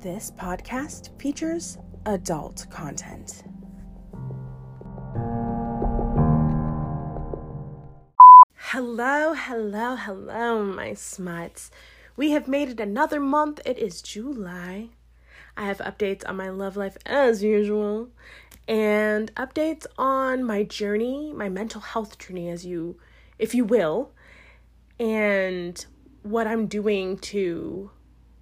This podcast features adult content. Hello, hello, hello, my smuts. We have made it another month. It is July. I have updates on my love life as usual and updates on my journey, my mental health journey as you if you will, and what I'm doing to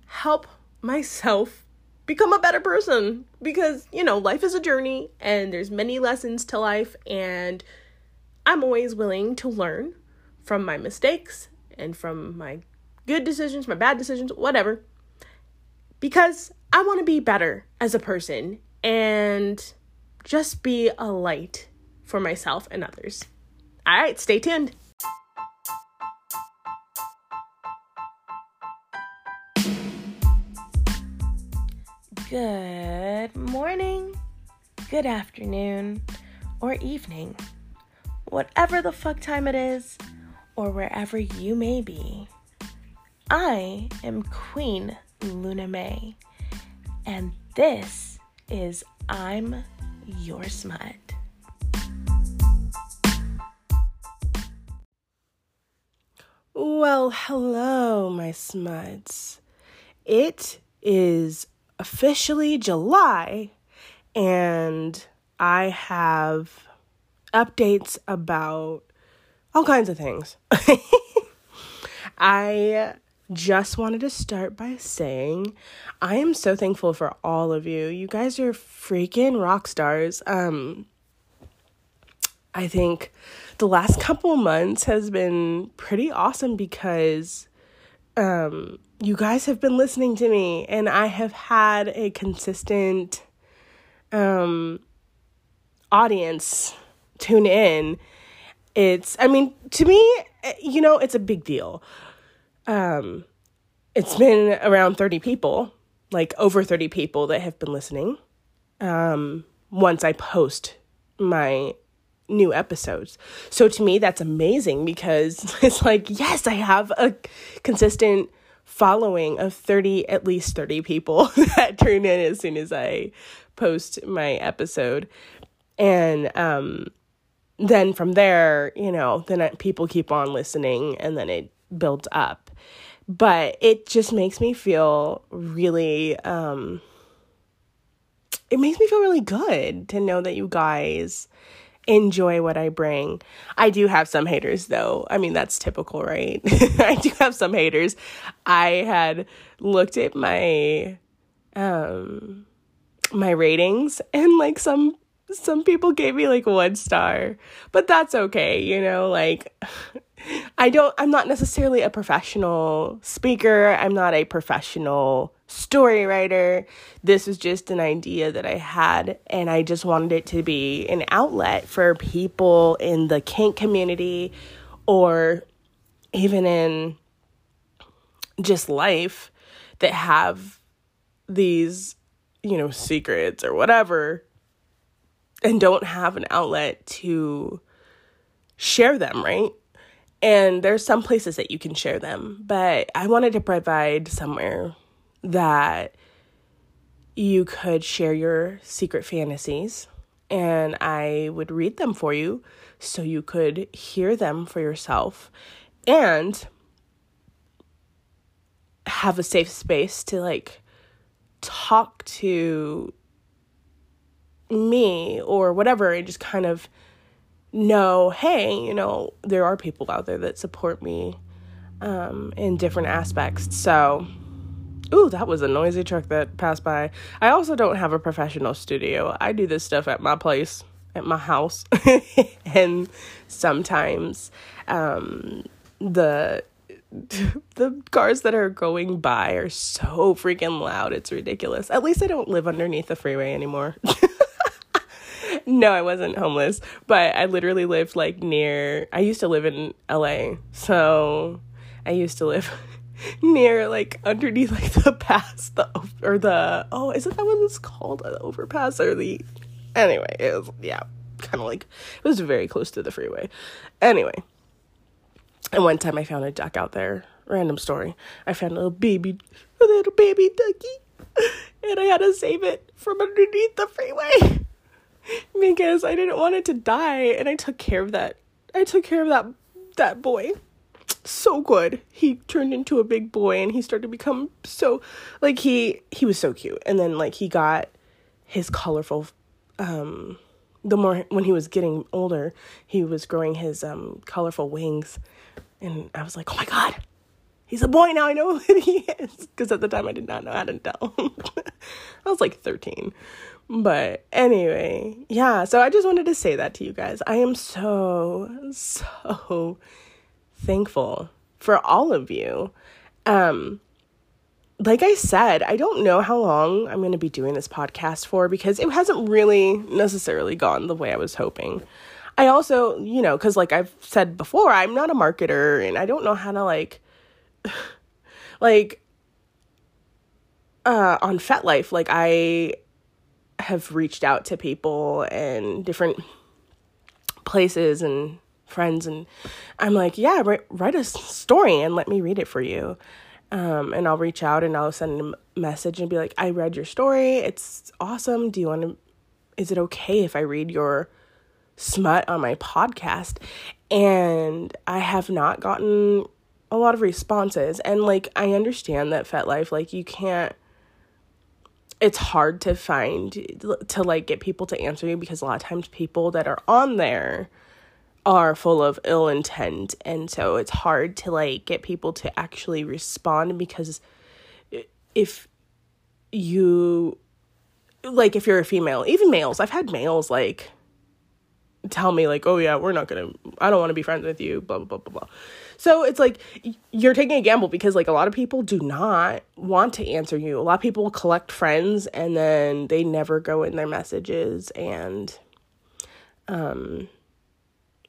help myself become a better person because you know life is a journey and there's many lessons to life and i'm always willing to learn from my mistakes and from my good decisions my bad decisions whatever because i want to be better as a person and just be a light for myself and others. All right stay tuned Good morning, good afternoon, or evening, whatever the fuck time it is, or wherever you may be. I am Queen Luna May, and this is I'm Your Smut. Well, hello, my smuts. It is officially July, and I have updates about all kinds of things. I just wanted to start by saying I am so thankful for all of you. You guys are freaking rock stars. Um I think the last couple months has been pretty awesome because um you guys have been listening to me and I have had a consistent um audience tune in. It's I mean, to me, you know, it's a big deal. Um it's been around 30 people, like over 30 people that have been listening. Um once I post my new episodes. So to me that's amazing because it's like, yes, I have a consistent following of 30 at least 30 people that tune in as soon as I post my episode. And um then from there, you know, then people keep on listening and then it builds up. But it just makes me feel really um it makes me feel really good to know that you guys enjoy what I bring. I do have some haters though. I mean, that's typical, right? I do have some haters. I had looked at my um my ratings and like some some people gave me like one star. But that's okay, you know, like I don't I'm not necessarily a professional speaker. I'm not a professional story writer. This was just an idea that I had, and I just wanted it to be an outlet for people in the kink community or even in just life that have these, you know, secrets or whatever and don't have an outlet to share them, right? And there's some places that you can share them, but I wanted to provide somewhere that you could share your secret fantasies and I would read them for you so you could hear them for yourself and have a safe space to like talk to me or whatever and just kind of know hey you know there are people out there that support me um, in different aspects. So Ooh, that was a noisy truck that passed by. I also don't have a professional studio. I do this stuff at my place, at my house. and sometimes um, the the cars that are going by are so freaking loud. It's ridiculous. At least I don't live underneath the freeway anymore. no, I wasn't homeless, but I literally lived like near I used to live in LA. So I used to live near like underneath like the pass the or the oh is it that what it's called an overpass or the anyway it was yeah kind of like it was very close to the freeway anyway and one time i found a duck out there random story i found a little baby a little baby ducky and I had to save it from underneath the freeway because I didn't want it to die and I took care of that. I took care of that that boy so good. He turned into a big boy and he started to become so like he he was so cute. And then like he got his colorful um the more when he was getting older, he was growing his um colorful wings. And I was like, "Oh my god. He's a boy now. I know who he is." Cuz at the time I did not know how to tell. I was like 13. But anyway, yeah, so I just wanted to say that to you guys. I am so so thankful for all of you. Um, like I said, I don't know how long I'm going to be doing this podcast for because it hasn't really necessarily gone the way I was hoping. I also, you know, because like I've said before, I'm not a marketer and I don't know how to like, like, uh, on FetLife, like I have reached out to people and different places and friends and I'm like, yeah, write, write a story and let me read it for you. Um, and I'll reach out and I'll send a message and be like, I read your story. It's awesome. Do you want to, is it okay if I read your smut on my podcast? And I have not gotten a lot of responses. And like, I understand that FetLife, like, you can't, it's hard to find, to like get people to answer you because a lot of times people that are on there, are full of ill intent and so it's hard to like get people to actually respond because if you like if you're a female even males i've had males like tell me like oh yeah we're not gonna i don't want to be friends with you blah blah blah blah. Blah so it's like you're taking a gamble because like a lot of people do not want to answer you. A lot of people collect friends and then they never go in their messages and um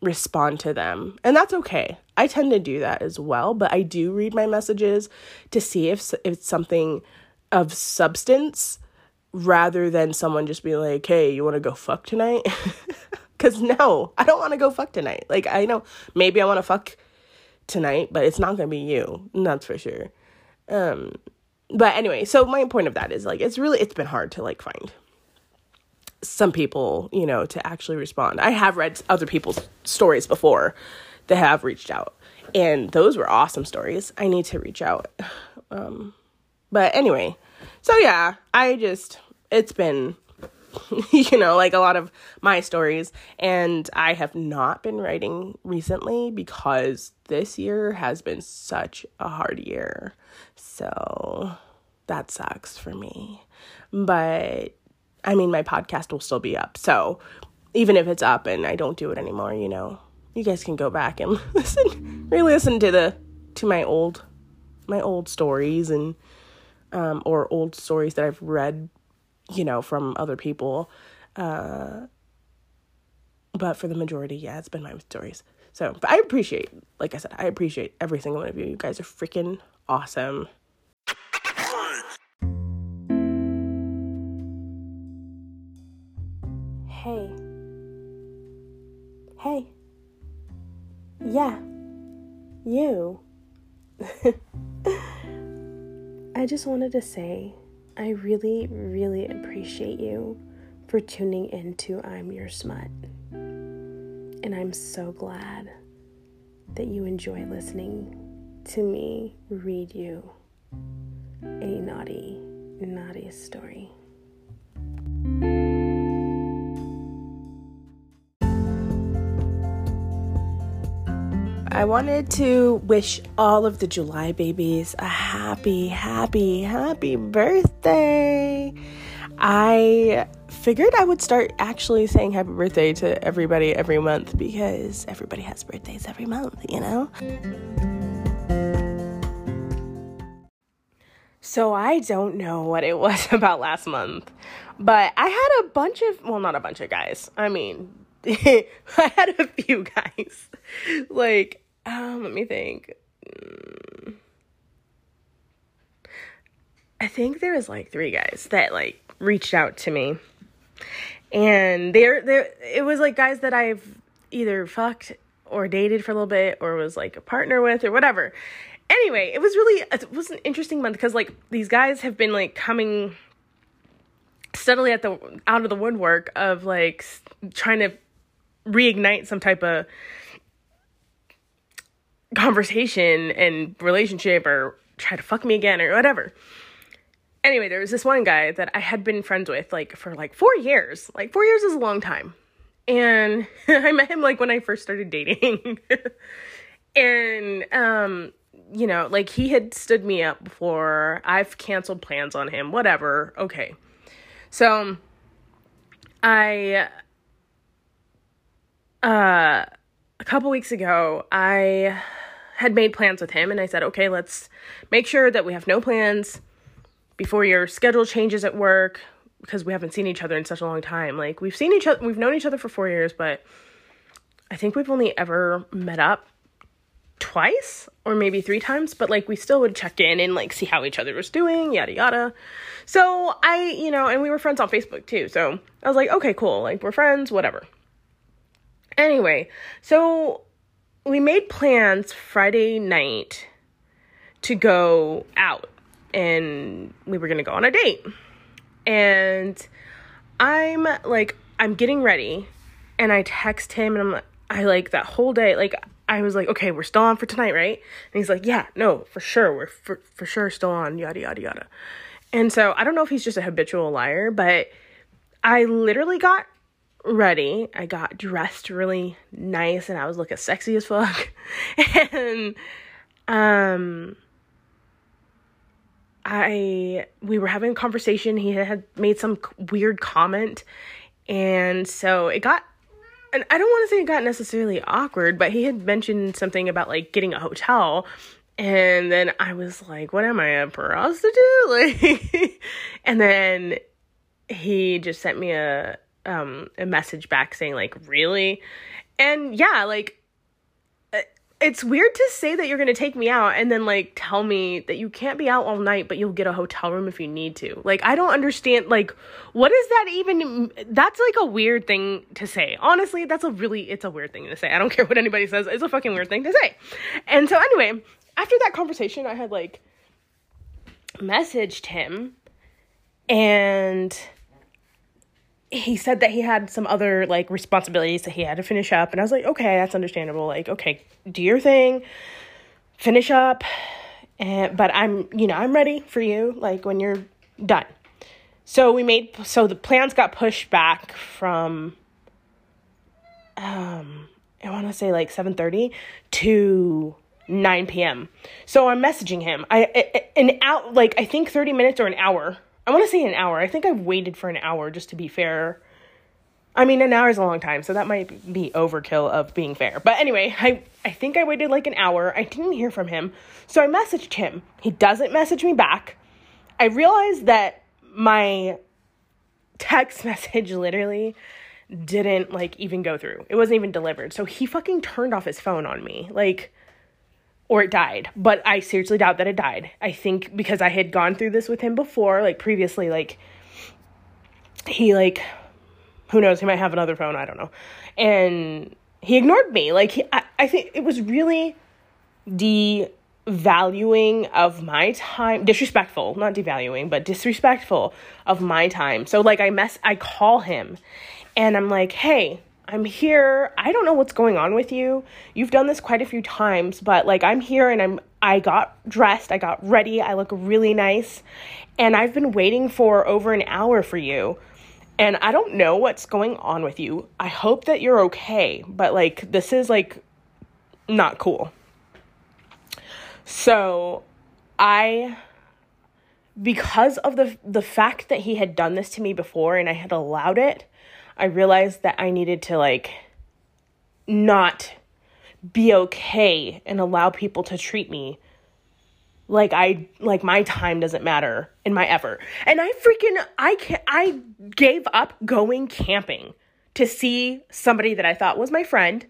respond to them. And that's okay. I tend to do that as well, but I do read my messages to see if, if it's something of substance rather than someone just being like, hey, you want to go fuck tonight? Because no, I don't want to go fuck tonight. Like, I know maybe I want to fuck tonight, but it's not going to be you. That's for sure. Um, but anyway, so my point of that is like, it's really, it's been hard to like find some people, you know, to actually respond. I have read other people's stories before that have reached out, and those were awesome stories. I need to reach out. Um, but anyway, so yeah, I just, it's been, you know, like a lot of my stories, and I have not been writing recently because this year has been such a hard year. So that sucks for me. But I mean, my podcast will still be up. So even if it's up and I don't do it anymore, you know, you guys can go back and listen, re-listen to the to my old my old stories and um, or old stories that I've read, you know, from other people. Uh, but for the majority, yeah, it's been my stories. So, but I appreciate, like I said, I appreciate every single one of you. You guys are freaking awesome. Yeah. You. I just wanted to say I really, really appreciate you for tuning into I'm Your Smut. And I'm so glad that you enjoy listening to me read you a naughty, naughty story. I wanted to wish all of the July babies a happy, happy, happy birthday. I figured I would start actually saying happy birthday to everybody every month because everybody has birthdays every month, you know? So I don't know what it was about last month, but I had a bunch of, well, not a bunch of guys. I mean, I had a few guys like um, let me think. Mm. I think there was like three guys that like reached out to me. And they're there it was like guys that I've either fucked or dated for a little bit or was like a partner with or whatever. Anyway, it was really it was an interesting month because like these guys have been like coming steadily at the out of the woodwork of like trying to reignite some type of conversation and relationship or try to fuck me again or whatever. Anyway, there was this one guy that I had been friends with like for like 4 years. Like 4 years is a long time. And I met him like when I first started dating. and um you know, like he had stood me up before. I've canceled plans on him, whatever. Okay. So I uh a couple weeks ago, I had made plans with him and I said, "Okay, let's make sure that we have no plans before your schedule changes at work because we haven't seen each other in such a long time. Like we've seen each other, we've known each other for 4 years, but I think we've only ever met up twice or maybe three times, but like we still would check in and like see how each other was doing, yada yada. So I, you know, and we were friends on Facebook too. So I was like, okay, cool. Like we're friends, whatever. Anyway, so we made plans Friday night to go out and we were going to go on a date. And I'm like I'm getting ready and I text him and I'm like I like that whole day like I was like, okay, we're still on for tonight, right? And he's like, yeah, no, for sure. We're for, for sure still on, yada, yada, yada. And so I don't know if he's just a habitual liar, but I literally got ready. I got dressed really nice and I was looking sexy as fuck. and um I we were having a conversation. He had made some weird comment and so it got and I don't want to say it got necessarily awkward, but he had mentioned something about like getting a hotel. And then I was like, what am I, a prostitute? Like, and then he just sent me a, um, a message back saying like, really? And yeah, like, it's weird to say that you're going to take me out and then like tell me that you can't be out all night but you'll get a hotel room if you need to. Like i don't understand like what is that even that's like a weird thing to say. Honestly that's a really it's a weird thing to say. I don't care what anybody says. It's a fucking weird thing to say. And so anyway after that conversation i had like messaged him and he said that he had some other like responsibilities that he had to finish up and i was like okay that's understandable like okay do your thing finish up and but i'm you know i'm ready for you like when you're done. So we made so the plans got pushed back from um i want to say like 7.30 to 9 p.m so i'm messaging him. I an out like i think 30 minutes or an hour I want to say an hour. I think I waited for an hour just to be fair. I mean, an hour is a long time, so that might be overkill of being fair. But anyway, I I think I waited like an hour. I didn't hear from him, so I messaged him. He doesn't message me back. I realized that my text message literally didn't like even go through. It wasn't even delivered. So he fucking turned off his phone on me. Like or it died. But I seriously doubt that it died. I think because I had gone through this with him before, like previously, like he like who knows, he might have another phone, I don't know. And he ignored me. Like he, I, I think it was really devaluing of my time, disrespectful, not devaluing, but disrespectful of my time. So like I mess I call him and I'm like, "Hey, I'm here. I don't know what's going on with you. You've done this quite a few times, but like I'm here and I'm I got dressed, I got ready, I look really nice, and I've been waiting for over an hour for you. And I don't know what's going on with you. I hope that you're okay, but like this is like not cool. So, I because of the the fact that he had done this to me before and I had allowed it, I realized that I needed to like not be okay and allow people to treat me like I like my time doesn't matter in my effort. And I freaking I can I gave up going camping to see somebody that I thought was my friend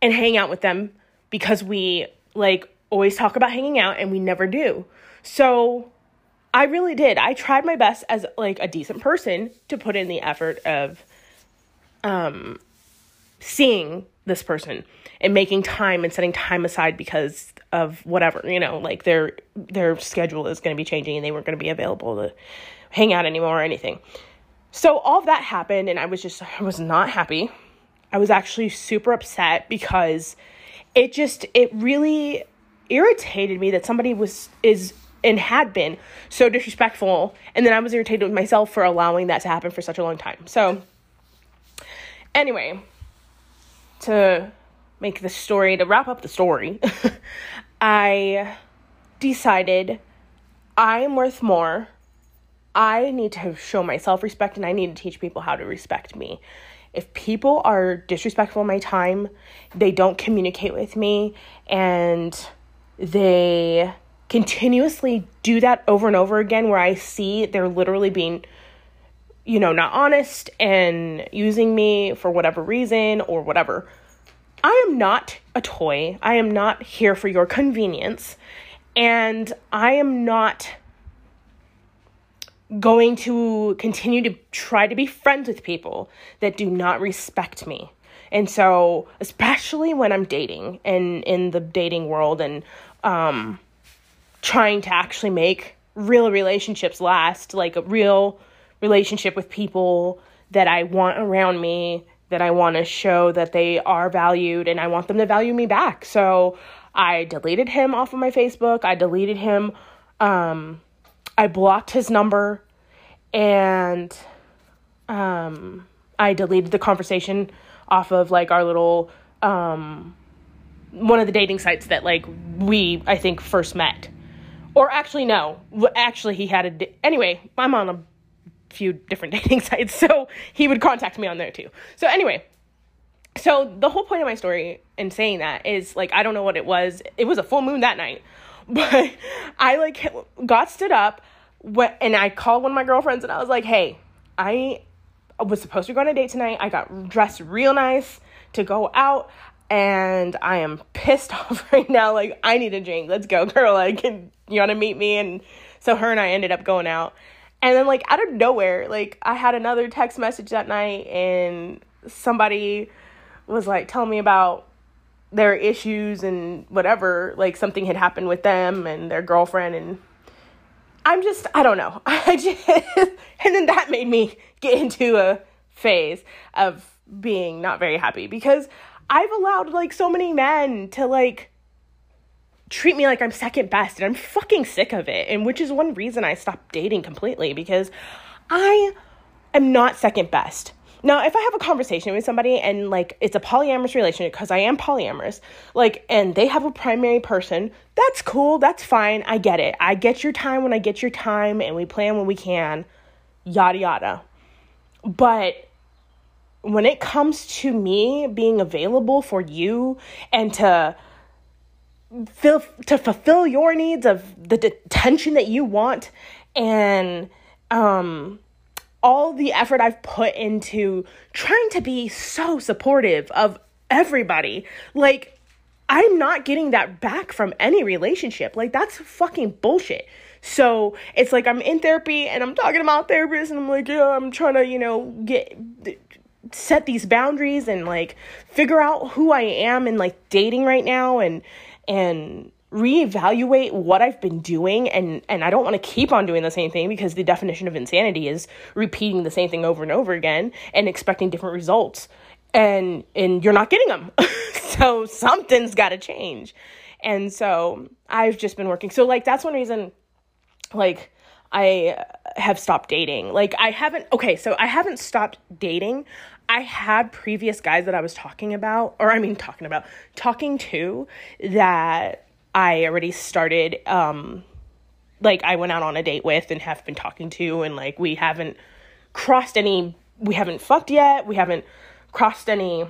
and hang out with them because we like always talk about hanging out and we never do. So I really did. I tried my best as like a decent person to put in the effort of um seeing this person and making time and setting time aside because of whatever, you know, like their their schedule is going to be changing and they weren't going to be available to hang out anymore or anything. So all of that happened and I was just I was not happy. I was actually super upset because it just it really irritated me that somebody was is and had been so disrespectful and then I was irritated with myself for allowing that to happen for such a long time. So anyway, to make the story to wrap up the story, I decided I am worth more. I need to show myself respect and I need to teach people how to respect me. If people are disrespectful my time, they don't communicate with me, and they continuously do that over and over again, where I see they're literally being, you know, not honest and using me for whatever reason or whatever. I am not a toy. I am not here for your convenience. And I am not going to continue to try to be friends with people that do not respect me. And so, especially when I'm dating and in the dating world and um, trying to actually make real relationships last, like a real relationship with people that I want around me, that I want to show that they are valued and I want them to value me back. So I deleted him off of my Facebook. I deleted him. Um, I blocked his number and um, I deleted the conversation off of like our little um, one of the dating sites that like we I think first met. Or actually no, actually he had a di- anyway, I'm on a few different dating sites, so he would contact me on there too. So anyway, so the whole point of my story in saying that is like I don't know what it was. It was a full moon that night. But I like got stood up and I called one of my girlfriends and I was like, "Hey, I was supposed to go on a date tonight. I got dressed real nice to go out and I am pissed off right now. Like, I need a drink. Let's go, girl. Like, you want to meet me? And so her and I ended up going out. And then, like, out of nowhere, like, I had another text message that night, and somebody was like telling me about their issues and whatever. Like, something had happened with them and their girlfriend. And I'm just, I don't know. I just, and then that made me get into a phase of being not very happy because I've allowed like so many men to like treat me like I'm second best and I'm fucking sick of it. And which is one reason I stopped dating completely because I am not second best. Now, if I have a conversation with somebody and like it's a polyamorous relationship because I am polyamorous, like and they have a primary person, that's cool, that's fine. I get it. I get your time when I get your time and we plan when we can. Yada yada. But when it comes to me being available for you and to fill to fulfill your needs of the attention that you want and um all the effort I've put into trying to be so supportive of everybody. Like I'm not getting that back from any relationship. Like that's fucking bullshit. So it's like I'm in therapy and I'm talking about therapists and I'm like, yeah, I'm trying to, you know, get set these boundaries and like figure out who I am and like dating right now and and reevaluate what I've been doing and and I don't want to keep on doing the same thing because the definition of insanity is repeating the same thing over and over again and expecting different results and and you're not getting them. so something's got to change. And so I've just been working. So like that's one reason like I have stopped dating. Like I haven't okay, so I haven't stopped dating. I had previous guys that I was talking about, or I mean talking about, talking to that I already started um like I went out on a date with and have been talking to and like we haven't crossed any we haven't fucked yet. We haven't crossed any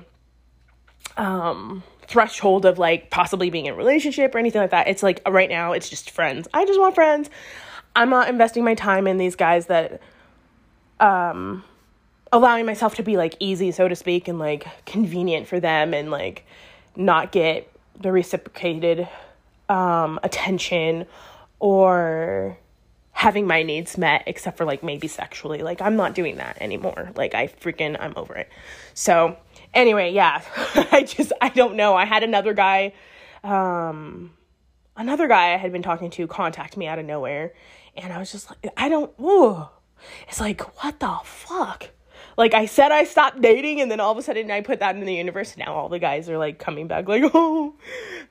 um threshold of like possibly being in a relationship or anything like that. It's like right now it's just friends. I just want friends. I'm not investing my time in these guys that um allowing myself to be like easy so to speak and like convenient for them and like not get the reciprocated um attention or having my needs met except for like maybe sexually. Like i'm not doing that anymore. Like i freaking i'm over it. So anyway yeah. I just i don't know. I had another guy um another guy i had been talking to contact me out of nowhere and I was just like, I don't, It's like, what the fuck? Like I said I stopped dating and then all of a sudden I put that in the universe. Now all the guys are like coming back like, "Oh,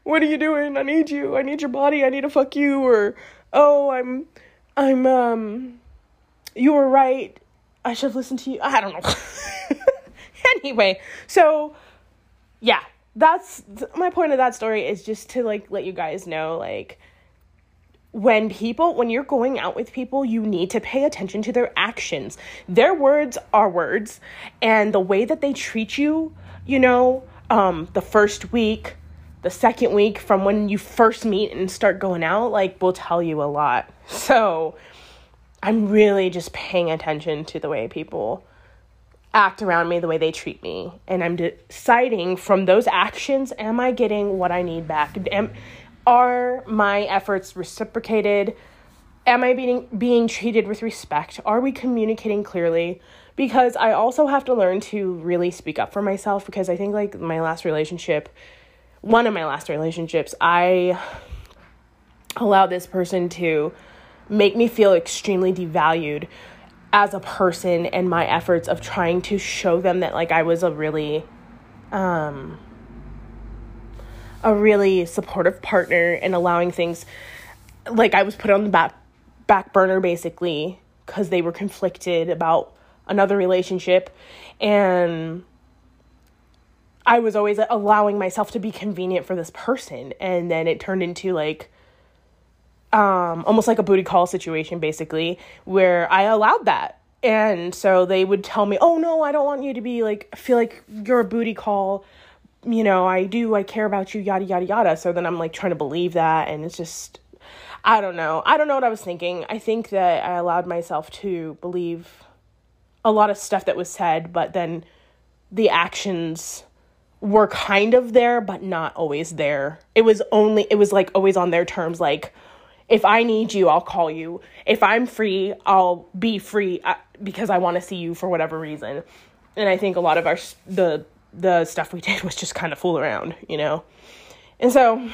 what are you doing? I need you. I need your body. I need to fuck you." Or, "Oh, I'm I'm um you were right. I should have listened to you." I don't know. anyway, so yeah, that's my point of that story is just to like let you guys know like when people when you're going out with people you need to pay attention to their actions. Their words are words and the way that they treat you you know um the first week the second week from when you first meet and start going out like will tell you a lot. So i'm really just paying attention to the way people act around me the way they treat me and i'm deciding from those actions am i getting what i need back? Am, are my efforts reciprocated? Am I being being treated with respect? Are we communicating clearly? Because I also have to learn to really speak up for myself because I think like my last relationship, one of my last relationships, I allowed this person to make me feel extremely devalued as a person and my efforts of trying to show them that like I was a really um a really supportive partner and allowing things like I was put on the back back burner basically because they were conflicted about another relationship. And I was always allowing myself to be convenient for this person. And then it turned into like um almost like a booty call situation basically where I allowed that. And so they would tell me oh no I don't want you to be like I feel like you're a booty call you know, I do, I care about you, yada, yada, yada. So then I'm like trying to believe that. And it's just, I don't know. I don't know what I was thinking. I think that I allowed myself to believe a lot of stuff that was said, but then the actions were kind of there, but not always there. It was only, it was like always on their terms. Like, if I need you, I'll call you. If I'm free, I'll be free uh, because I want to see you for whatever reason. And I think a lot of our, the, the stuff we did was just kind of fool around, you know? And so,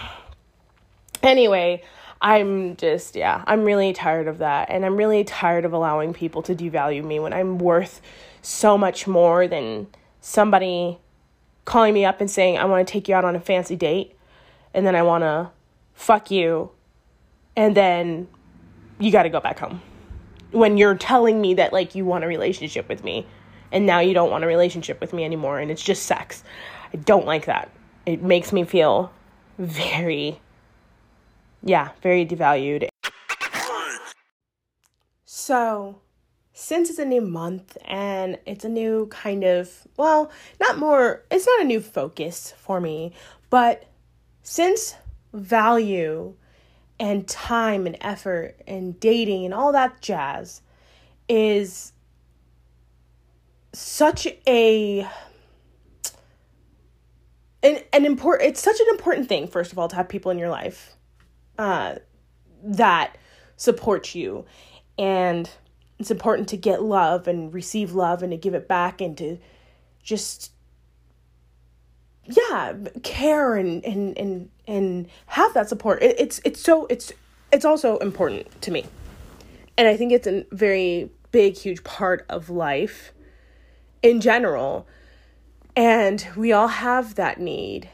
anyway, I'm just, yeah, I'm really tired of that. And I'm really tired of allowing people to devalue me when I'm worth so much more than somebody calling me up and saying, I want to take you out on a fancy date. And then I want to fuck you. And then you got to go back home. When you're telling me that, like, you want a relationship with me and now you don't want a relationship with me anymore and it's just sex. I don't like that. It makes me feel very, yeah, very devalued. So, since it's a new month and it's a new kind of, well, not more, it's not a new focus for me, but since value and time and effort and dating and all that jazz is such a an, an important it's such an important thing first of all to have people in your life uh, that support you. And it's important to get love and receive love and to give it back and to just yeah care and and and and have that support. It, it's it's so it's it's also important to me. And i think it's a very big huge part of life in general. And we all have that need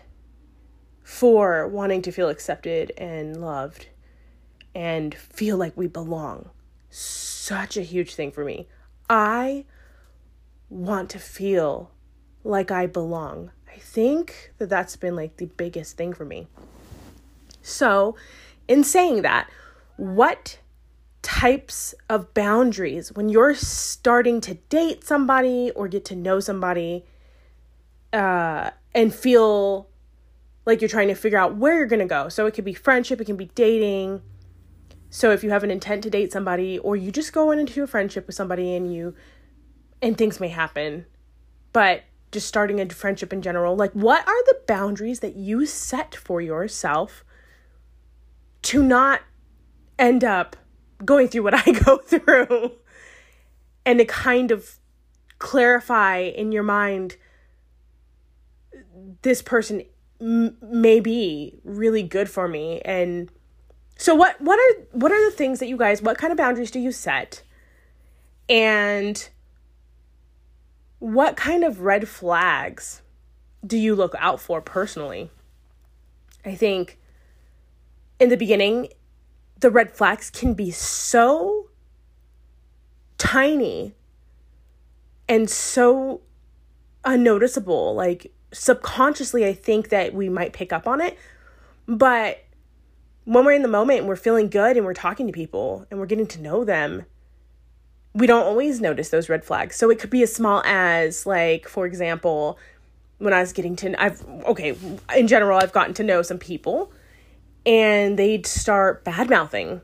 for wanting to feel accepted and loved and feel like we belong. Such a huge thing for me. I want to feel like I belong. I think that that's been like the biggest thing for me. So, in saying that, what types of boundaries when you're starting to date somebody or get to know somebody uh, and feel like you're trying to figure out where you're going to go. So it could be friendship, it can be dating. So if you have an intent to date somebody or you just go into a friendship with somebody and you and things may happen, but just starting a friendship in general, like what are the boundaries that you set for yourself to not end up going through what I go through. And to kind of clarify in your mind this person m- may be really good for me. And so what what are what are the things that you guys what kind of boundaries do you set? And what kind of red flags do you look out for personally? I think in the beginning, the red flags can be so tiny and so unnoticeable. Like subconsciously, I think that we might pick up on it. But when we're in the moment and we're feeling good and we're talking to people and we're getting to know them, we don't always notice those red flags. So it could be as small as, like, for example, when I was getting to, I've, okay, in general, I've gotten to know some people and they'd start bad mouthing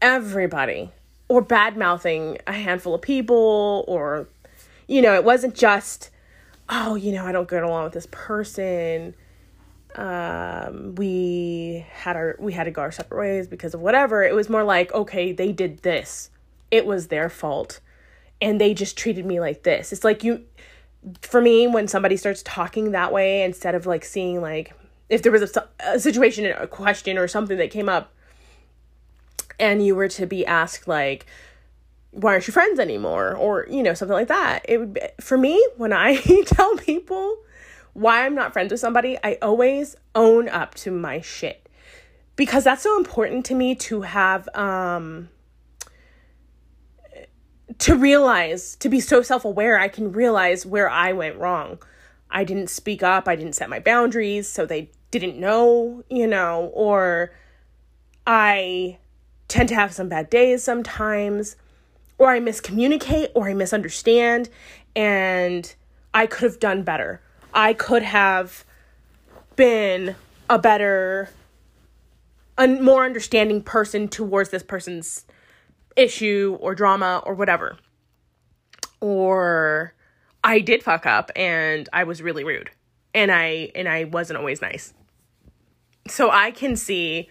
everybody or bad mouthing a handful of people or, you know, it wasn't just, oh, you know, I don't get along with this person. Um, we had our, we had to go our separate ways because of whatever. It was more like, okay, they did this. It was their fault. And they just treated me like this. It's like you, for me, when somebody starts talking that way, instead of like seeing like if there was a, a situation, a question, or something that came up, and you were to be asked like, "Why aren't you friends anymore?" or you know something like that, it would be, for me when I tell people why I'm not friends with somebody, I always own up to my shit because that's so important to me to have um to realize, to be so self aware, I can realize where I went wrong. I didn't speak up, I didn't set my boundaries, so they didn't know, you know, or I tend to have some bad days sometimes, or I miscommunicate, or I misunderstand, and I could have done better. I could have been a better, a more understanding person towards this person's issue or drama or whatever. Or I did fuck up and I was really rude and I and I wasn't always nice. So I can see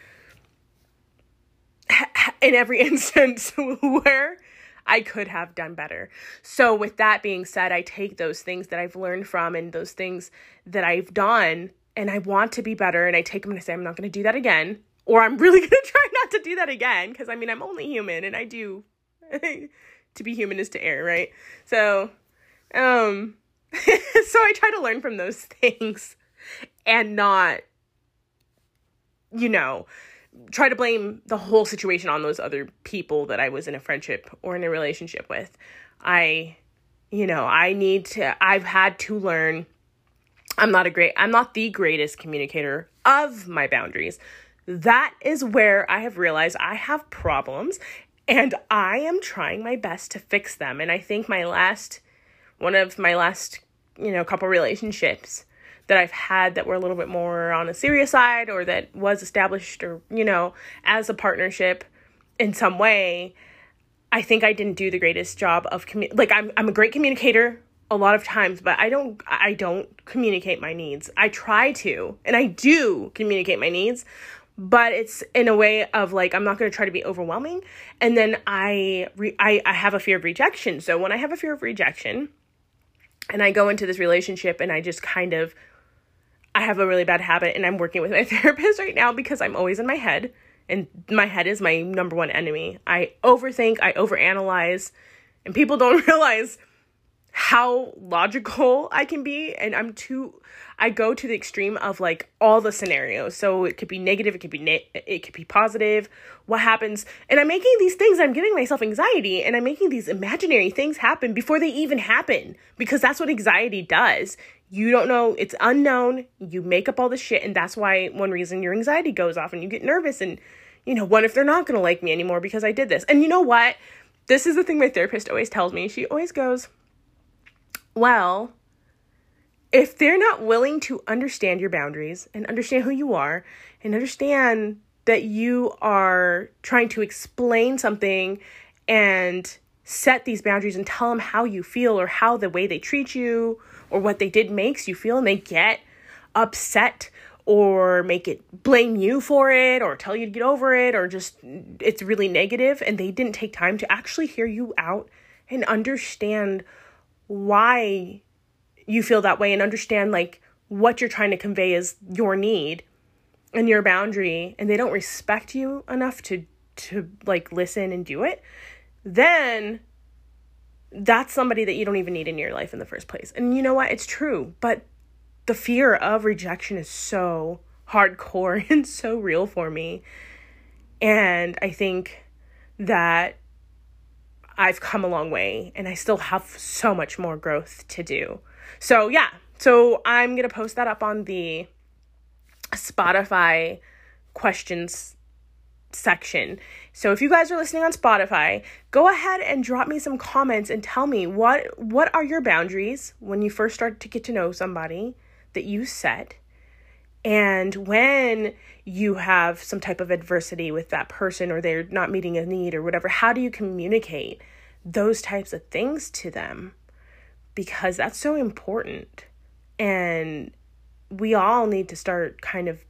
in every instance where I could have done better. So with that being said, I take those things that I've learned from and those things that I've done and I want to be better and I take them and I say I'm not going to do that again or I'm really going to try not to do that again because I mean, I'm only human and I do to be human is to err, right? So, um so I try to learn from those things and not you know, try to blame the whole situation on those other people that I was in a friendship or in a relationship with. I you know, I need to I've had to learn I'm not a great I'm not the greatest communicator of my boundaries that is where I have realized I have problems and I am trying my best to fix them. And I think my last, one of my last, you know, couple relationships that I've had that were a little bit more on a serious side or that was established or, you know, as a partnership in some way, I think I didn't do the greatest job of commu- like I'm I'm a great communicator a lot of times, but I don't I don't communicate my needs. I try to, and I do communicate my needs, but it's in a way of like I'm not going to try to be overwhelming and then I, re- I I have a fear of rejection. So when I have a fear of rejection and I go into this relationship and I just kind of I have a really bad habit and I'm working with my therapist right now because I'm always in my head and my head is my number one enemy. I overthink, I overanalyze and people don't realize how logical I can be and I'm too I go to the extreme of like all the scenarios. So it could be negative, it could be ne- it could be positive. What happens? And I'm making these things, I'm giving myself anxiety and I'm making these imaginary things happen before they even happen because that's what anxiety does. You don't know, it's unknown. You make up all this shit and that's why one reason your anxiety goes off and you get nervous and you know, what if they're not going to like me anymore because I did this? And you know what? This is the thing my therapist always tells me. She always goes, "Well, if they're not willing to understand your boundaries and understand who you are and understand that you are trying to explain something and set these boundaries and tell them how you feel or how the way they treat you or what they did makes you feel and they get upset or make it blame you for it or tell you to get over it or just it's really negative and they didn't take time to actually hear you out and understand why you feel that way and understand like what you're trying to convey is your need and your boundary and they don't respect you enough to to like listen and do it then that's somebody that you don't even need in your life in the first place. And you know what? It's true, but the fear of rejection is so hardcore and so real for me. And I think that I've come a long way and I still have so much more growth to do. So, yeah. So, I'm going to post that up on the Spotify questions section. So if you guys are listening on Spotify, go ahead and drop me some comments and tell me what what are your boundaries when you first start to get to know somebody that you set and when you have some type of adversity with that person or they're not meeting a need or whatever, how do you communicate those types of things to them? Because that's so important. And we all need to start kind of,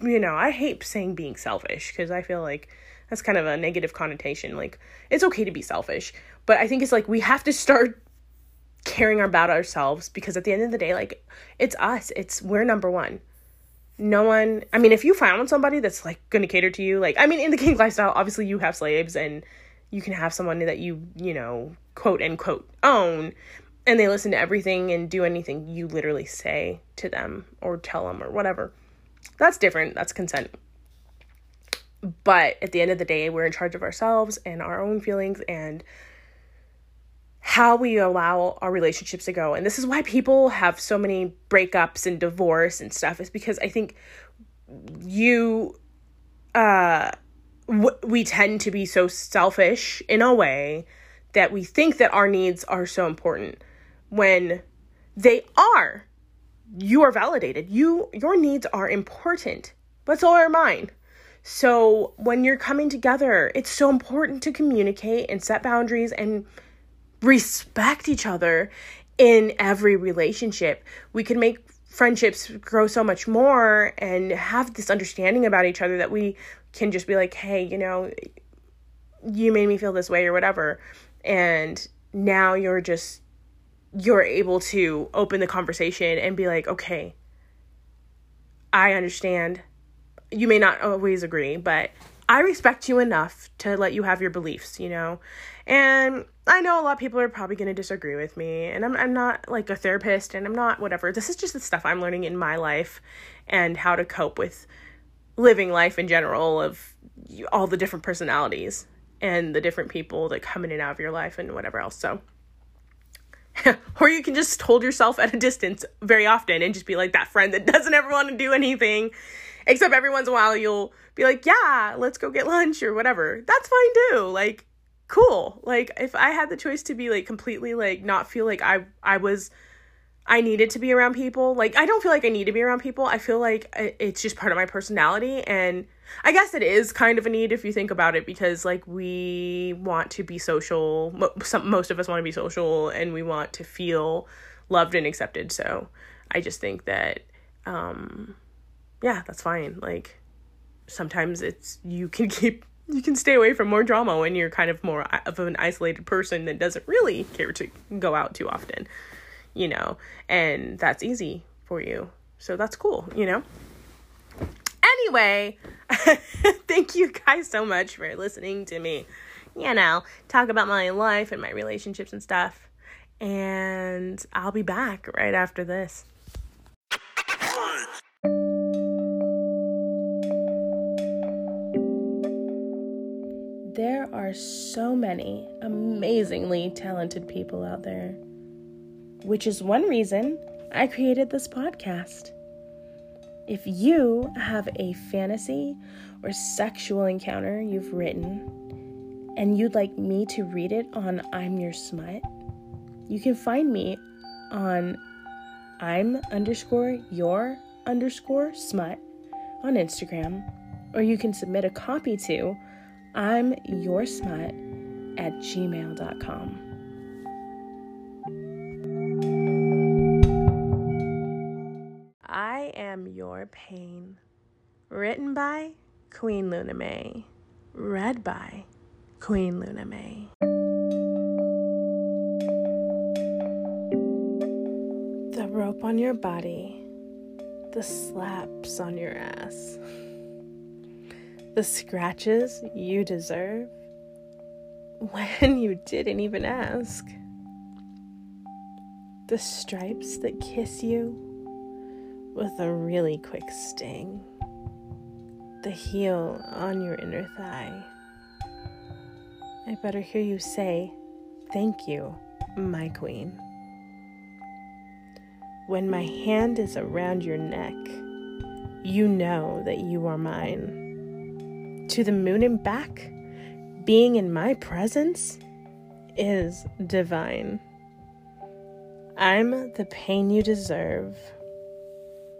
you know, I hate saying being selfish because I feel like that's kind of a negative connotation. Like, it's okay to be selfish, but I think it's like we have to start caring about ourselves because at the end of the day like it's us it's we're number one no one i mean if you found somebody that's like going to cater to you like i mean in the kink lifestyle obviously you have slaves and you can have someone that you you know quote unquote own and they listen to everything and do anything you literally say to them or tell them or whatever. That's different. That's consent. But at the end of the day we're in charge of ourselves and our own feelings and how we allow our relationships to go. And this is why people have so many breakups and divorce and stuff is because I think you uh we tend to be so selfish in a way that we think that our needs are so important when they are. You are validated. You your needs are important but so are mine. So when you're coming together it's so important to communicate and set boundaries and respect each other in every relationship. We can make friendships grow so much more and have this understanding about each other that we can just be like, hey, you know, you made me feel this way or whatever. And now you're just, you're able to open the conversation and be like, okay, I understand. You may not always agree, but I respect you enough to let you have your beliefs, you know? And I know a lot of people are probably going to disagree with me, and I'm, I'm not like a therapist and I'm not whatever. This is just the stuff I'm learning in my life and how to cope with living life in general of all the different personalities and the different people that come in and out of your life and whatever else. So, or you can just hold yourself at a distance very often and just be like that friend that doesn't ever want to do anything except every once in a while you'll be like, yeah, let's go get lunch or whatever. That's fine too. Like, cool. Like, if I had the choice to be like completely like not feel like I I was I needed to be around people. Like I don't feel like I need to be around people. I feel like it's just part of my personality and I guess it is kind of a need if you think about it because like we want to be social. Most of us want to be social and we want to feel loved and accepted. So I just think that um yeah, that's fine. Like sometimes it's you can keep you can stay away from more drama when you're kind of more of an isolated person that doesn't really care to go out too often, you know, and that's easy for you. So that's cool, you know. Anyway, thank you guys so much for listening to me, you know, talk about my life and my relationships and stuff. And I'll be back right after this. There are so many amazingly talented people out there, which is one reason I created this podcast. If you have a fantasy or sexual encounter you've written and you'd like me to read it on I'm Your Smut, you can find me on I'm underscore your underscore smut on Instagram, or you can submit a copy to I'm your smut at gmail.com. Pain. Written by Queen Luna May. Read by Queen Luna May. The rope on your body, the slaps on your ass the scratches you deserve, when you didn't even ask. The stripes that kiss you with a really quick sting. The heel on your inner thigh. I better hear you say, Thank you, my queen. When my hand is around your neck, you know that you are mine. To the moon and back, being in my presence is divine. I'm the pain you deserve,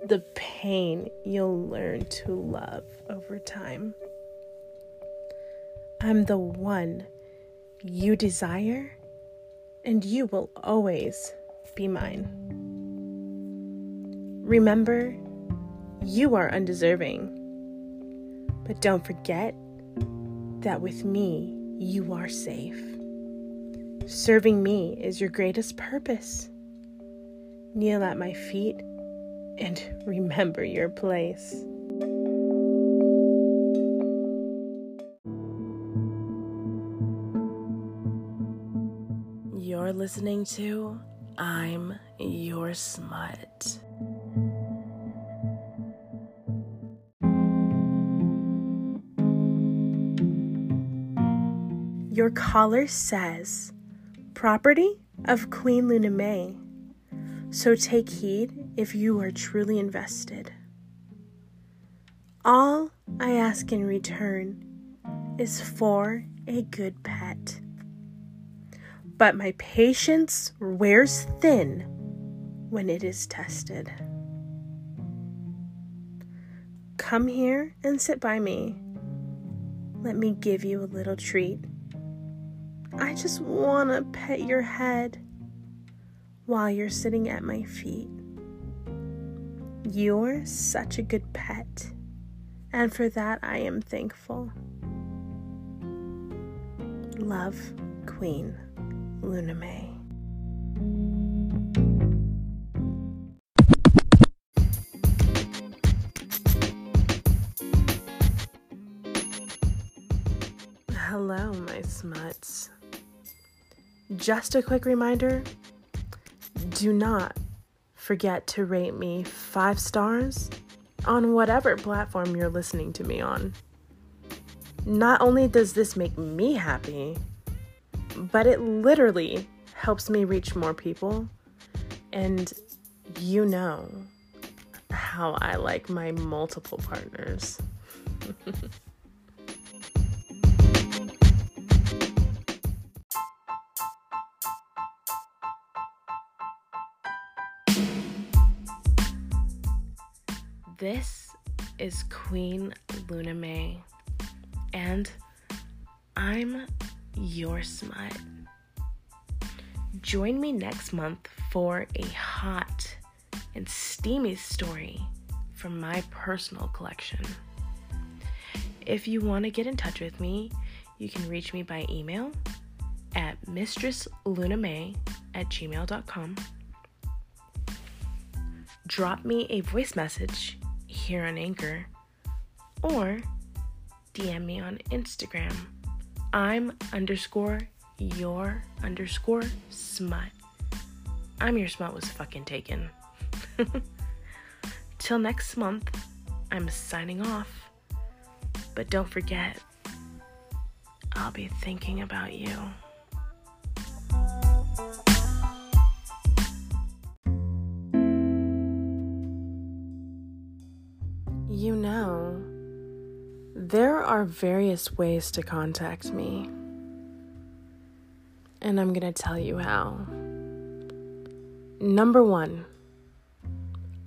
the pain you'll learn to love over time. I'm the one you desire, and you will always be mine. Remember, you are undeserving. But don't forget that with me, you are safe. Serving me is your greatest purpose. Kneel at my feet and remember your place. You're listening to I'm Your Smut. Your collar says, Property of Queen Luna May. So take heed if you are truly invested. All I ask in return is for a good pet. But my patience wears thin when it is tested. Come here and sit by me. Let me give you a little treat. I just want to pet your head while you're sitting at my feet. You're such a good pet, and for that I am thankful. Love, Queen Luna May. Hello, my smuts. Just a quick reminder do not forget to rate me five stars on whatever platform you're listening to me on. Not only does this make me happy, but it literally helps me reach more people. And you know how I like my multiple partners. This is Queen Luna May, and I'm your smut. Join me next month for a hot and steamy story from my personal collection. If you want to get in touch with me, you can reach me by email at mistresslunamay at gmail.com. Drop me a voice message here on Anchor, or DM me on Instagram. I'm underscore your underscore smut. I'm your smut was fucking taken. Till next month, I'm signing off. But don't forget, I'll be thinking about you. You know, there are various ways to contact me. And I'm going to tell you how. Number one,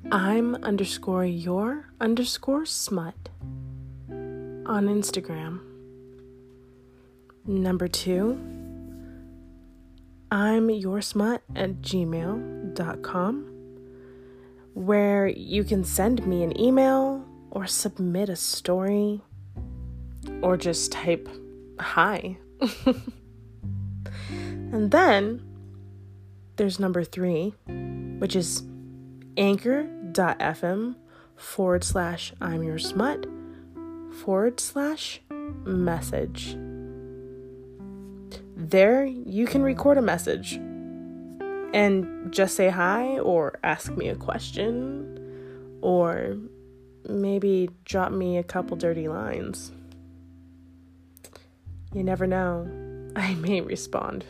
I'm underscore your underscore smut on Instagram. Number two, I'm your smut at gmail.com, where you can send me an email or submit a story or just type hi. and then there's number three, which is anchor.fm forward slash I'm your smut forward slash message. There, you can record a message and just say hi or ask me a question or maybe drop me a couple dirty lines. You never know. I may respond.